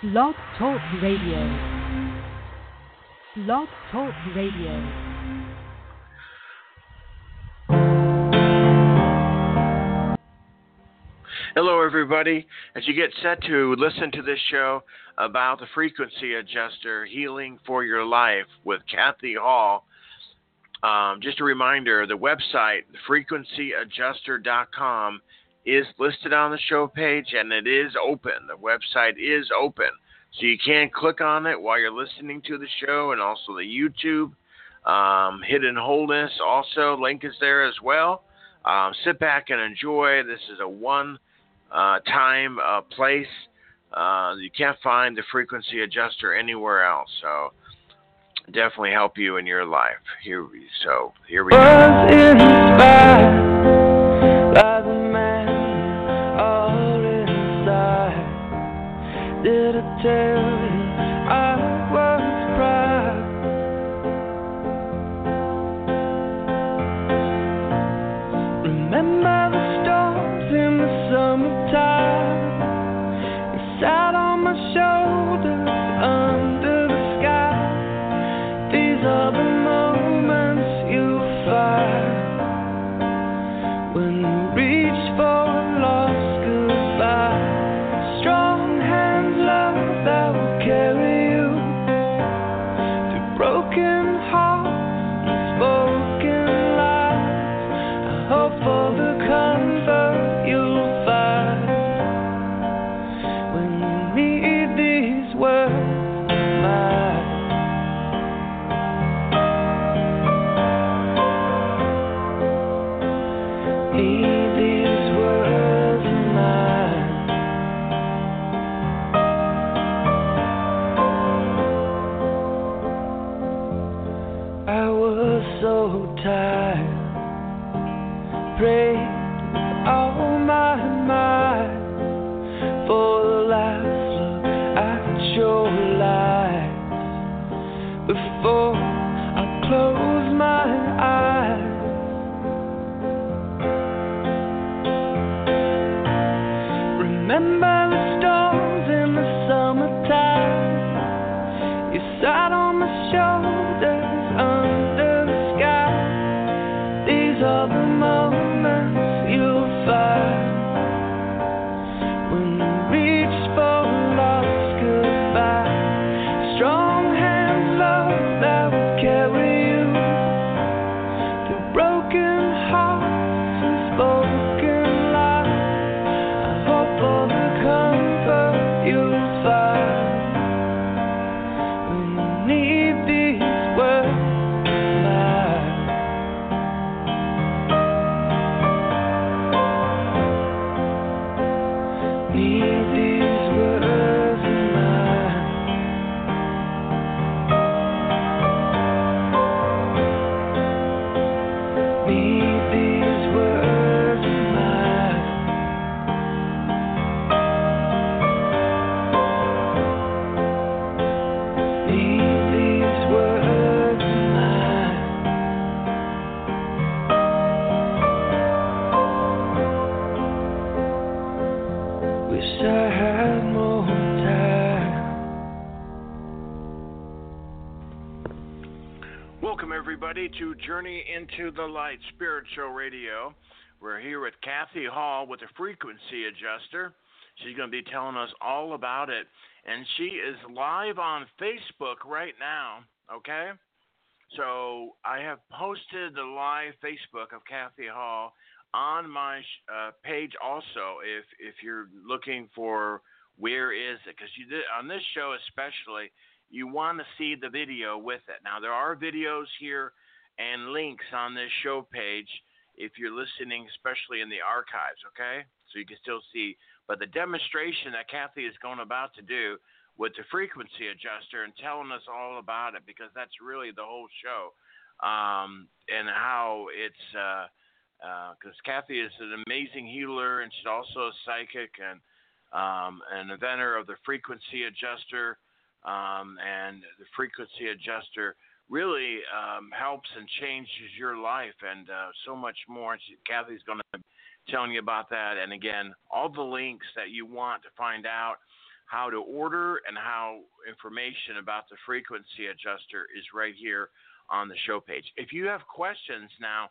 Blog Talk Radio. Blog Talk Radio. Hello, everybody. As you get set to listen to this show about the frequency adjuster healing for your life with Kathy Hall, um, just a reminder the website, frequencyadjuster.com, is listed on the show page and it is open. The website is open. So you can click on it while you're listening to the show and also the YouTube. Um, Hidden Wholeness also, link is there as well. Um, sit back and enjoy. This is a one uh, time, uh, place. Uh, you can't find the frequency adjuster anywhere else. So definitely help you in your life. Here, so here we go. To Journey into the Light Spiritual Radio. We're here with Kathy Hall with the frequency adjuster. She's going to be telling us all about it. And she is live on Facebook right now, okay? So I have posted the live Facebook of Kathy Hall on my uh, page also if if you're looking for where is it because you did on this show especially you want to see the video with it now there are videos here and links on this show page if you're listening, especially in the archives, okay? So you can still see. But the demonstration that Kathy is going about to do with the frequency adjuster and telling us all about it because that's really the whole show um, and how it's because uh, uh, Kathy is an amazing healer and she's also a psychic and um, an inventor of the frequency adjuster um, and the frequency adjuster really um, helps and changes your life and uh, so much more. She, Kathy's going to be telling you about that. And again, all the links that you want to find out how to order and how information about the frequency adjuster is right here on the show page. If you have questions now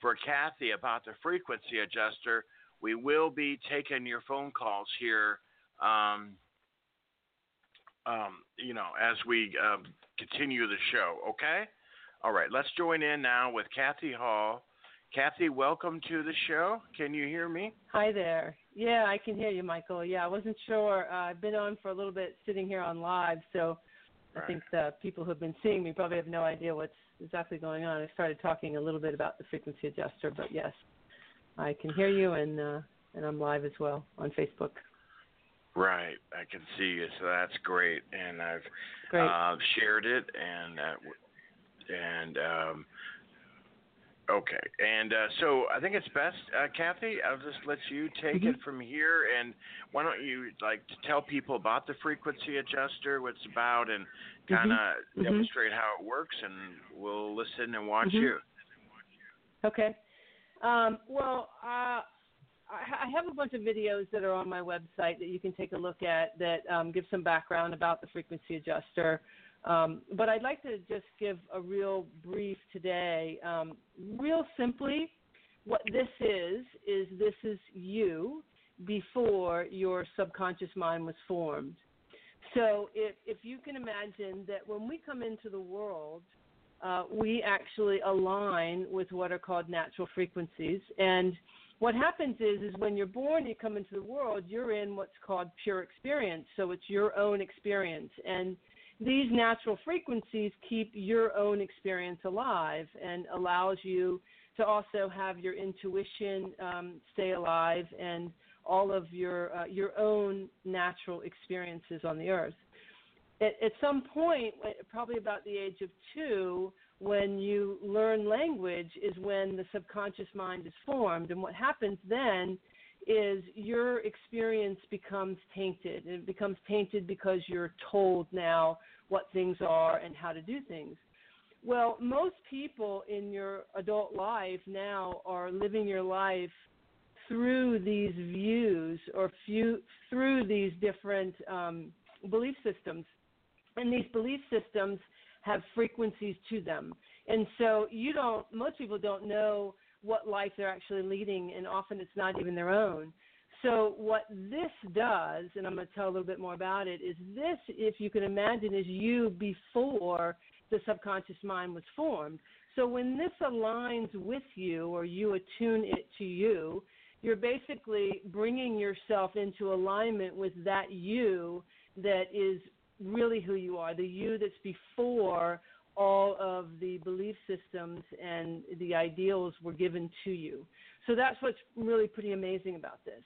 for Kathy about the frequency adjuster, we will be taking your phone calls here. Um, um, you know, as we um, continue the show. Okay. All right. Let's join in now with Kathy Hall. Kathy, welcome to the show. Can you hear me? Hi there. Yeah, I can hear you, Michael. Yeah, I wasn't sure. Uh, I've been on for a little bit, sitting here on live, so right. I think the people who've been seeing me probably have no idea what's exactly going on. I started talking a little bit about the frequency adjuster, but yes, I can hear you, and uh, and I'm live as well on Facebook. Right, I can see you, so that's great, and I've great. Uh, shared it, and uh, and um, okay, and uh, so I think it's best, uh, Kathy. I'll just let you take mm-hmm. it from here, and why don't you like to tell people about the frequency adjuster, what it's about, and kind of mm-hmm. mm-hmm. demonstrate how it works, and we'll listen and watch mm-hmm. you. Okay. Um, well, uh, I have a bunch of videos that are on my website that you can take a look at that um, give some background about the frequency adjuster. Um, but I'd like to just give a real brief today. Um, real simply, what this is, is this is you before your subconscious mind was formed. So if, if you can imagine that when we come into the world, uh, we actually align with what are called natural frequencies. And what happens is is when you're born you come into the world you're in what's called pure experience. So it's your own experience. And these natural frequencies keep your own experience alive and allows you to also have your intuition um, stay alive and all of your uh, your own natural experiences on the earth. At, at some point probably about the age of two when you learn language is when the subconscious mind is formed. And what happens then is your experience becomes tainted. It becomes tainted because you're told now what things are and how to do things. Well, most people in your adult life now are living your life through these views or few, through these different um, belief systems. And these belief systems have frequencies to them. And so you don't most people don't know what life they're actually leading and often it's not even their own. So what this does, and I'm going to tell a little bit more about it, is this, if you can imagine, is you before the subconscious mind was formed. So when this aligns with you or you attune it to you, you're basically bringing yourself into alignment with that you that is really who you are, the you that's before all of the belief systems and the ideals were given to you. So that's what's really pretty amazing about this.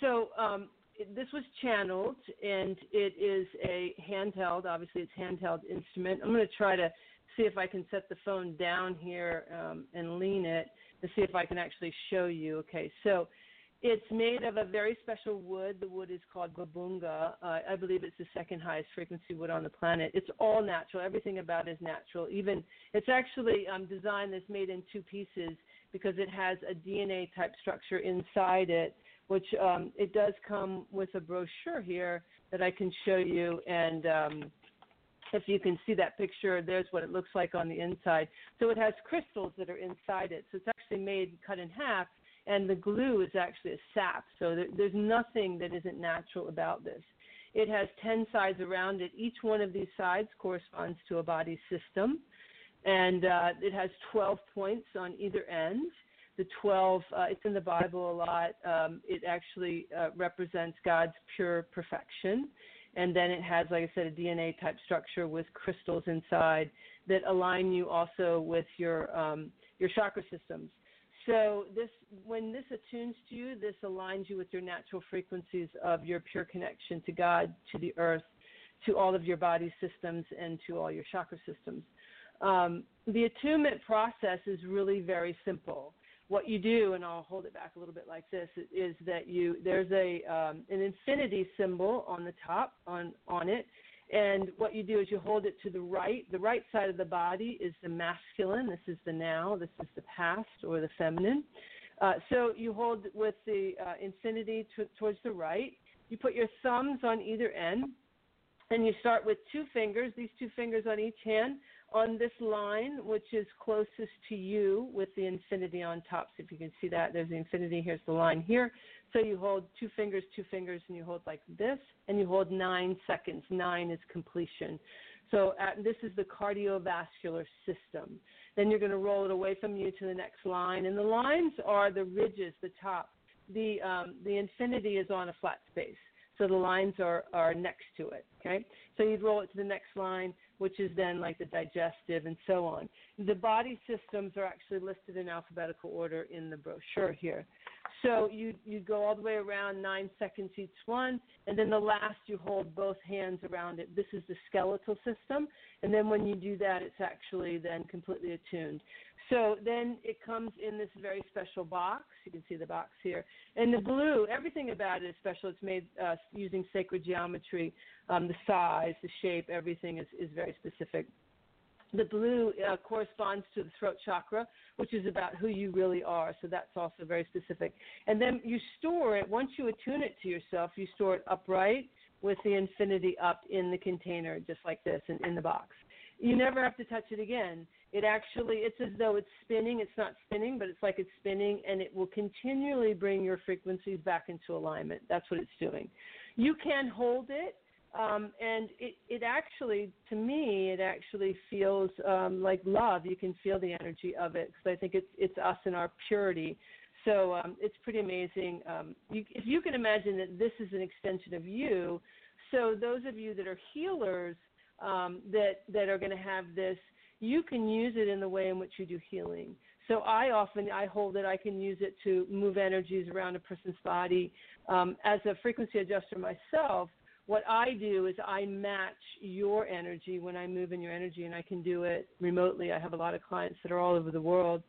So um, this was channeled, and it is a handheld. Obviously, it's handheld instrument. I'm going to try to see if I can set the phone down here um, and lean it to see if I can actually show you. Okay, so it's made of a very special wood. The wood is called bubinga. Uh, I believe it's the second highest frequency wood on the planet. It's all natural. Everything about it is natural. Even it's actually um, designed that's made in two pieces because it has a DNA type structure inside it, which um, it does come with a brochure here that I can show you. And um, if you can see that picture, there's what it looks like on the inside. So it has crystals that are inside it. So it's actually made cut in half and the glue is actually a sap. So there, there's nothing that isn't natural about this. It has 10 sides around it. Each one of these sides corresponds to a body system, and uh, it has 12 points on either end. The 12, uh, it's in the Bible a lot. Um, it actually uh, represents God's pure perfection. And then it has, like I said, a DNA type structure with crystals inside that align you also with your um, your chakra systems. So this, when this attunes to you, this aligns you with your natural frequencies of your pure connection to God, to the earth, to all of your body systems, and to all your chakra systems. Um, the attunement process is really very simple. What you do, and I'll hold it back a little bit like this, is that you there's a um, an infinity symbol on the top on on it, and what you do is you hold it to the right. The right side of the body is the masculine. This is the now. This is the past or the feminine. Uh, so you hold with the uh, infinity t- towards the right. You put your thumbs on either end, and you start with two fingers, these two fingers on each hand, on this line, which is closest to you with the infinity on top. So if you can see that, there's the infinity, here's the line here. So you hold two fingers, two fingers, and you hold like this, and you hold nine seconds. Nine is completion. So at, this is the cardiovascular system. Then you're going to roll it away from you to the next line, and the lines are the ridges, the top. The um, the infinity is on a flat space, so the lines are are next to it. Okay, so you'd roll it to the next line, which is then like the digestive and so on. The body systems are actually listed in alphabetical order in the brochure here. So you you go all the way around nine seconds each one, and then the last you hold both hands around it. This is the skeletal system, and then when you do that, it's actually then completely attuned. So then it comes in this very special box. You can see the box here. And the blue, everything about it is special. It's made uh, using sacred geometry. Um, the size, the shape, everything is, is very specific. The blue uh, corresponds to the throat chakra, which is about who you really are. So that's also very specific. And then you store it, once you attune it to yourself, you store it upright with the infinity up in the container, just like this, in, in the box. You never have to touch it again. It actually, it's as though it's spinning. It's not spinning, but it's like it's spinning, and it will continually bring your frequencies back into alignment. That's what it's doing. You can hold it um, and it, it actually, to me, it actually feels um, like love. You can feel the energy of it because I think it's it's us in our purity. So um, it's pretty amazing. Um, you, if you can imagine that this is an extension of you, so those of you that are healers um, that that are going to have this, you can use it in the way in which you do healing. So I often I hold it. I can use it to move energies around a person's body. Um, as a frequency adjuster myself, what I do is I match your energy when I move in your energy, and I can do it remotely. I have a lot of clients that are all over the world,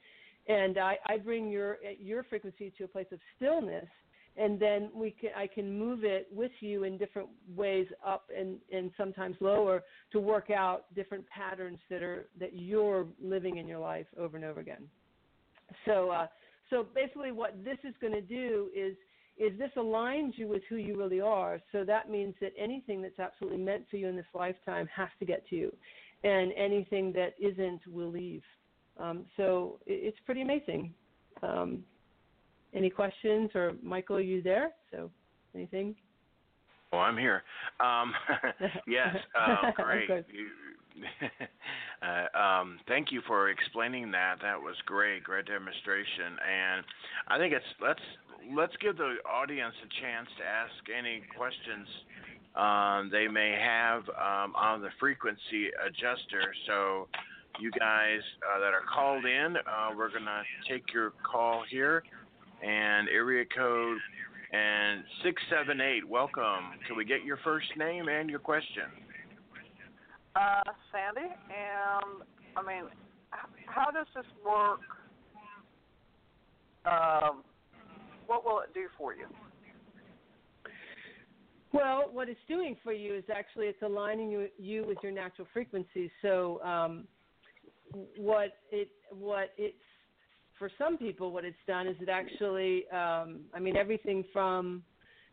and I, I bring your your frequency to a place of stillness, and then we can I can move it with you in different ways, up and and sometimes lower, to work out different patterns that are that you're living in your life over and over again. So uh, so basically, what this is going to do is is this aligns you with who you really are. So that means that anything that's absolutely meant for you in this lifetime has to get to you, and anything that isn't will leave. Um, so it, it's pretty amazing. Um, any questions, or Michael, are you there? So anything? Oh, I'm here. Um, yes, uh, great. uh, um, thank you for explaining that. That was great, great demonstration. And I think it's let's let's give the audience a chance to ask any questions um, they may have um, on the frequency adjuster. So, you guys uh, that are called in, uh, we're gonna take your call here, and area code and six seven eight. Welcome. Can we get your first name and your question? Uh, Sandy, and I mean, how does this work? Um, what will it do for you? Well, what it's doing for you is actually it's aligning you, you with your natural frequencies. So, um, what it what it's for some people, what it's done is it actually, um, I mean, everything from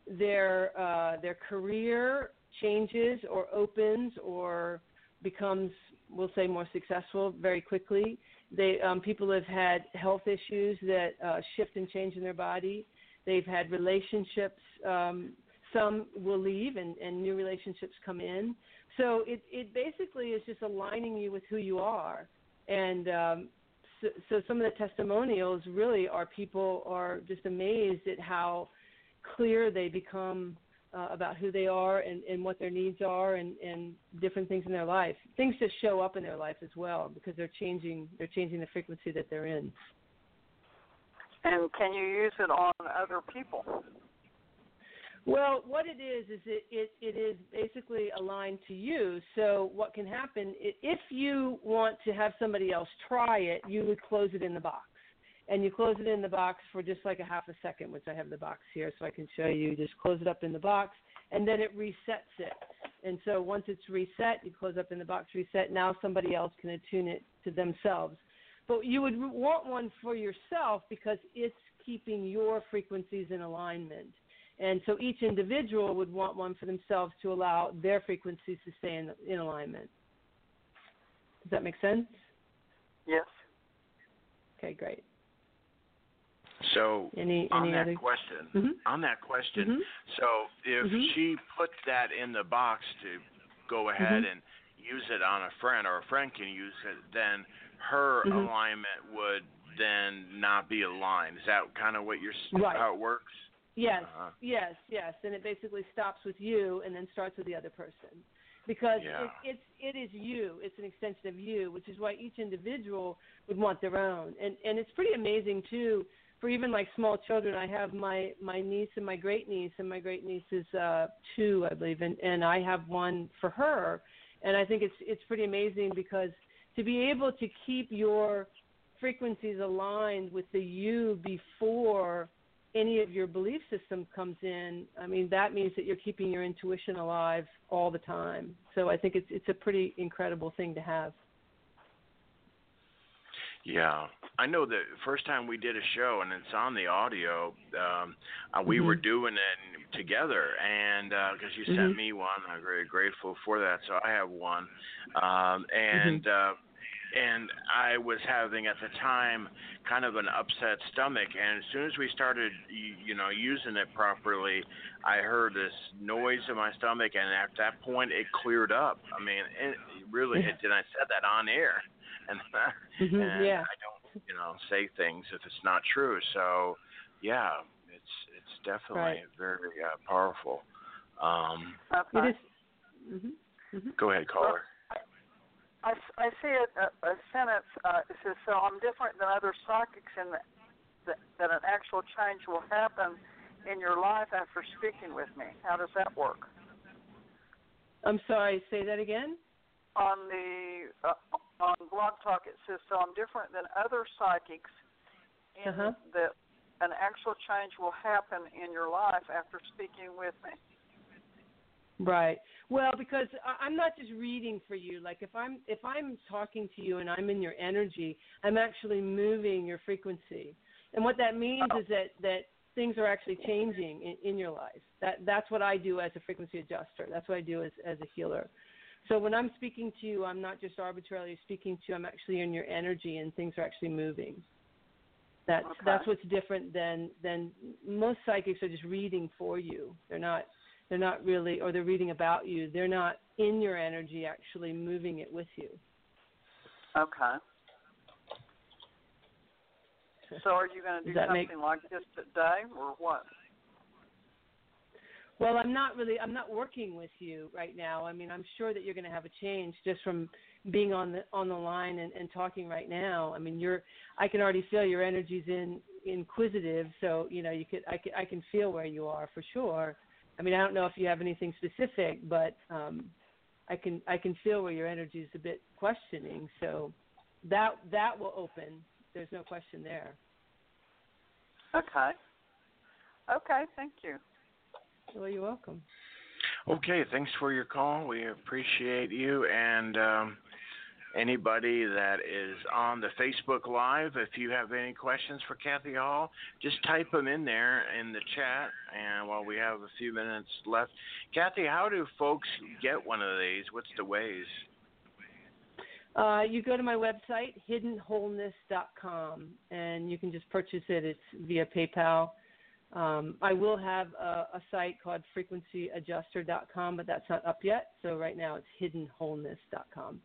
their uh, their career changes or opens or becomes, we'll say, more successful very quickly. They um, people have had health issues that uh, shift and change in their body. They've had relationships. Um, some will leave, and, and new relationships come in. So it it basically is just aligning you with who you are. And um, so, so some of the testimonials really are people are just amazed at how clear they become uh, about who they are and, and what their needs are and, and different things in their life. Things just show up in their life as well because they're changing they're changing the frequency that they're in. And can you use it on other people? Well, what it is is it, it, it is basically aligned to you. So what can happen if you want to have somebody else try it, you would close it in the box and you close it in the box for just like a half a second, which I have the box here so I can show you. Just close it up in the box, and then it resets it. And so once it's reset, you close up in the box, reset. Now somebody else can attune it to themselves. But you would want one for yourself because it's keeping your frequencies in alignment. And so each individual would want one for themselves to allow their frequencies to stay in, in alignment. Does that make sense? Yes. Okay, great. So Any on any that other? question, Mhm. on that question, Mhm. so if Mhm. she puts that in the box to go ahead Mhm. and use it on a friend, or a friend can use it, then her Mhm. alignment would then not be aligned. Is that kind of what you're Right. how it works? Yes, Uh-huh. yes, yes, and it basically stops with you and then starts with the other person, because Yeah. it, it's it is you. It's an extension of you, which is why each individual would want their own, and and it's pretty amazing too. For even like small children, I have my my niece and my great niece, and my great niece is uh two, I believe, and and I have one for her, and I think it's it's pretty amazing because to be able to keep your frequencies aligned with the you before any of your belief system comes in, I mean that means that you're keeping your intuition alive all the time. So I think it's it's a pretty incredible thing to have. Yeah, I know the first time we did a show, and it's on the audio. Um, uh, we were Mhm. doing it together, and because you Mhm. sent me one, I'm very grateful for that. So I have one, um, and uh, and I was having at the time kind of an upset stomach, and as soon as we started, you, you know, using it properly, I heard this noise in my stomach, and at that point, it cleared up. I mean, it really, it, and I said that on air, and and yeah. I don't, you know, say things if it's not true. So, yeah, it's it's definitely Right. very uh, powerful. Um, Okay. It is. Mhm. Mhm. go ahead, caller. I, I see it, a, a sentence. Uh, it says, "So I'm different than other psychics in that, that that an actual change will happen in your life after speaking with me." How does that work? I'm sorry. Say that again. On the uh, on Blog Talk, it says, "So I'm different than other psychics in Uh-huh. that an actual change will happen in your life after speaking with me." Right. Well, because I'm not just reading for you. Like if I'm if I'm talking to you and I'm in your energy, I'm actually moving your frequency. And what that means is that that things are actually changing in, in your life. That that's what I do as a frequency adjuster. That's what I do as as a healer. So when I'm speaking to you, I'm not just arbitrarily speaking to you. I'm actually in your energy, and things are actually moving. That's Okay. that's what's different than than most psychics are just reading for you. They're not they're not really or they're reading about you they're not in your energy actually moving it with you Okay. So are you going to do something make- like this today, or what? Well i'm not really i'm not working with you right now. I mean i'm sure that you're going to have a change just from being on the on the line and, and talking right now. I mean you're i can already feel your energy's in inquisitive so you know you could i can i can feel where you are for sure. I mean i don't know if you have anything specific but um i can i can feel where your energy is a bit questioning. So that that will open. There's no question there. Okay. Okay, thank you. Well you're welcome Okay, thanks for your call. We appreciate you. And um, anybody that is on the Facebook Live, if you have any questions for Kathy Hall, just type them in there in the chat. And while we have a few minutes left, Kathy, how do folks get one of these? What's the ways? Uh, you go to my website, hiddenwholeness.com, and you can just purchase it. It's via PayPal. Um, I will have a, a site called frequencyadjuster.com, but that's not up yet. So right now it's hiddenwholeness.com.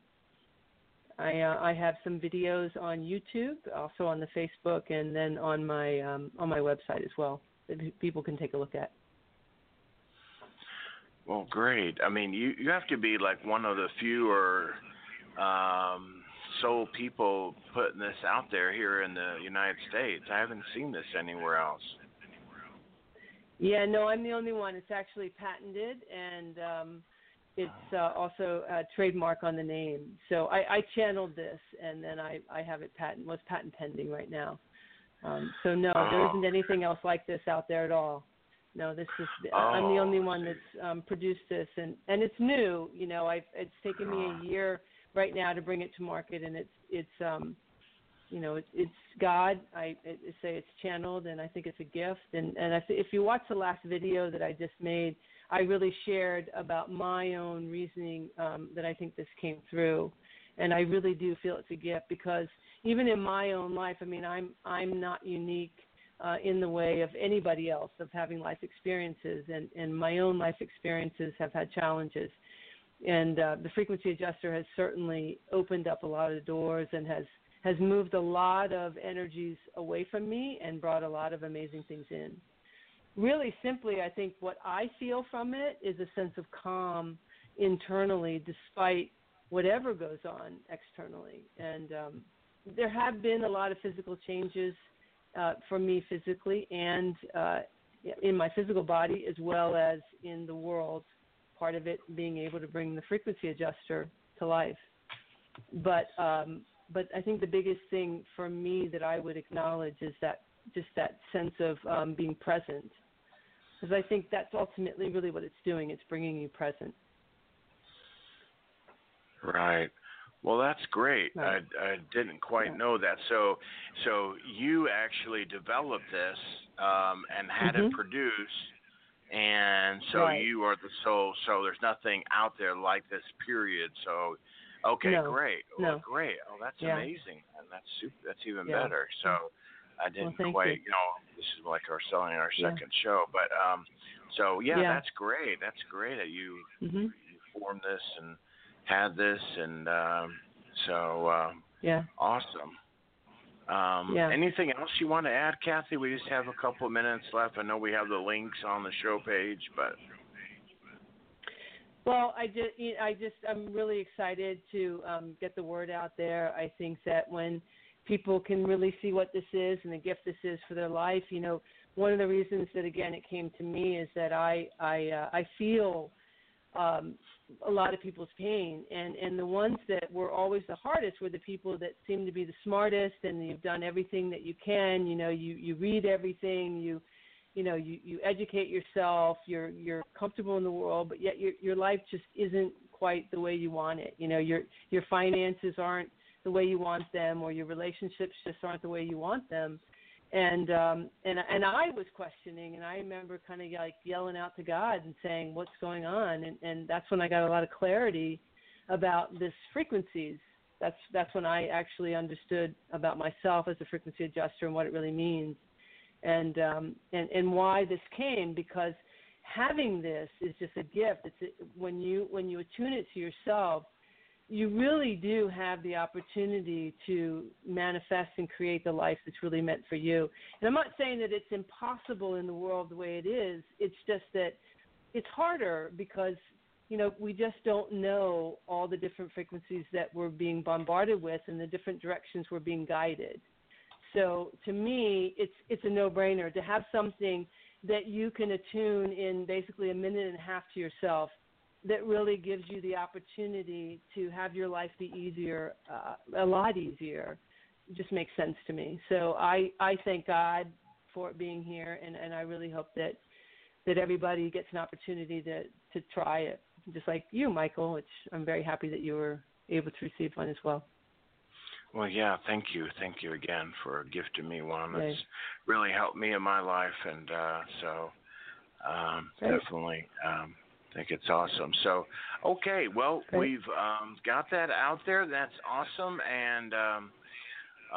I, uh, I have some videos on YouTube, also on the Facebook, and then on my um, on my website as well that people can take a look at. Well, great. I mean, you you have to be like one of the fewer um, soul people putting this out there here in the United States. I haven't seen this anywhere else. Yeah, no, I'm the only one. It's actually patented, and um, it's uh, also a trademark on the name. So I, I channeled this, and then I, I have it patent was patent pending right now. Um, so no, there Oh. isn't anything else like this out there at all. No, this is I'm the Oh, only one that's um, produced this, and and it's new. You know, I've it's taken me a year right now to bring it to market, and it's it's um you know, it, it's God. I, I say it's channeled, and I think it's a gift. And and I if you watch the last video that I just made, I really shared about my own reasoning um, that I think this came through, and I really do feel it's a gift because even in my own life, I mean, I'm I'm not unique. Uh, in the way of anybody else of having life experiences and, and my own life experiences have had challenges and uh, the frequency adjuster has certainly opened up a lot of doors and has has moved a lot of energies away from me and brought a lot of amazing things in. Really simply, I think what I feel from it is a sense of calm internally, despite whatever goes on externally. And um, there have been a lot of physical changes uh, for me physically and uh, in my physical body as well as in the world part of it being able to bring the frequency adjuster to life. But um, but I think the biggest thing for me that I would acknowledge is that just that sense of um, being present, because I think that's ultimately really what it's doing. It's bringing you present. Right. Well, that's great. Right. I, I didn't quite yeah. know that. So, so you actually developed this um, and had mm-hmm. it produced and so right. you are the sole. So there's nothing out there like this. Period. So, okay, no. great. No. Oh, great. Oh, that's yeah. amazing, and that's super. That's even yeah. better. So, I didn't well, quite. You. you. know, this is like our selling our yeah. second show, but um, so yeah, yeah, that's great. That's great that you mm-hmm. you formed this and had this, and um, so um, yeah, awesome. Um, yeah. Anything else you want to add, Kathy? We just have a couple of minutes left. I know we have the links on the show page, but. Well, I just, I just, I'm really excited to um, get the word out there. I think that when people can really see what this is and the gift this is for their life, you know, one of the reasons that again it came to me is that I, I, uh, I feel um, a lot of people's pain and and the ones that were always the hardest were the people that seem to be the smartest and you've done everything that you can you know you you read everything you you know you you educate yourself you're you're comfortable in the world but yet your your life just isn't quite the way you want it. You know your your finances aren't the way you want them or your relationships just aren't the way you want them. And um and and I was questioning and I remember kind of like yelling out to God and saying what's going on? And and that's when I got a lot of clarity about this frequencies. That's that's when I actually understood about myself as a frequency adjuster and what it really means and um and and why this came because having this is just a gift it's a, when you when you attune it to yourself you really do have the opportunity to manifest and create the life that's really meant for you. And I'm not saying that it's impossible in the world the way it is. It's just that it's harder because you know we just don't know all the different frequencies that we're being bombarded with and the different directions we're being guided. So to me, it's it's a no-brainer to have something that you can attune in basically a minute and a half to yourself that really gives you the opportunity to have your life be easier, uh, a lot easier. It just makes sense to me. So I, I thank God for it being here, and, and I really hope that that everybody gets an opportunity to to try it, just like you, Michael. Which I'm very happy that you were able to receive one as well. Well, yeah, thank you, thank you again for gifting me one that's really helped me in my life, and uh, so um, definitely um, think it's awesome. So, okay, well, Great. we've um, got that out there. That's awesome. And um,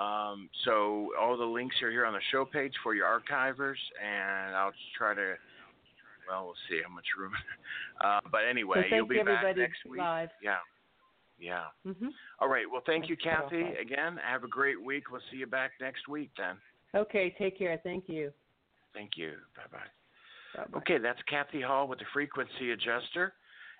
um, so all the links are here on the show page for your archivers. And I'll try to, well, we'll see how much room. uh, but anyway, so you'll be back next week. Live. Yeah. Yeah. Mm-hmm. All right. Well, thank you, Kathy. Again, have a great week. We'll see you back next week then. Okay. Take care. Thank you. Thank you. Bye bye. Okay, that's Kathy Hall with the Frequency Adjuster.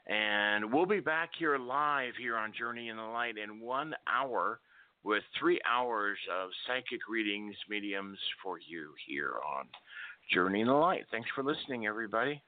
And we'll be back here live here on Journey in the Light in one hour with three hours of psychic readings, mediums for you here on Journey in the Light. Thanks for listening, everybody.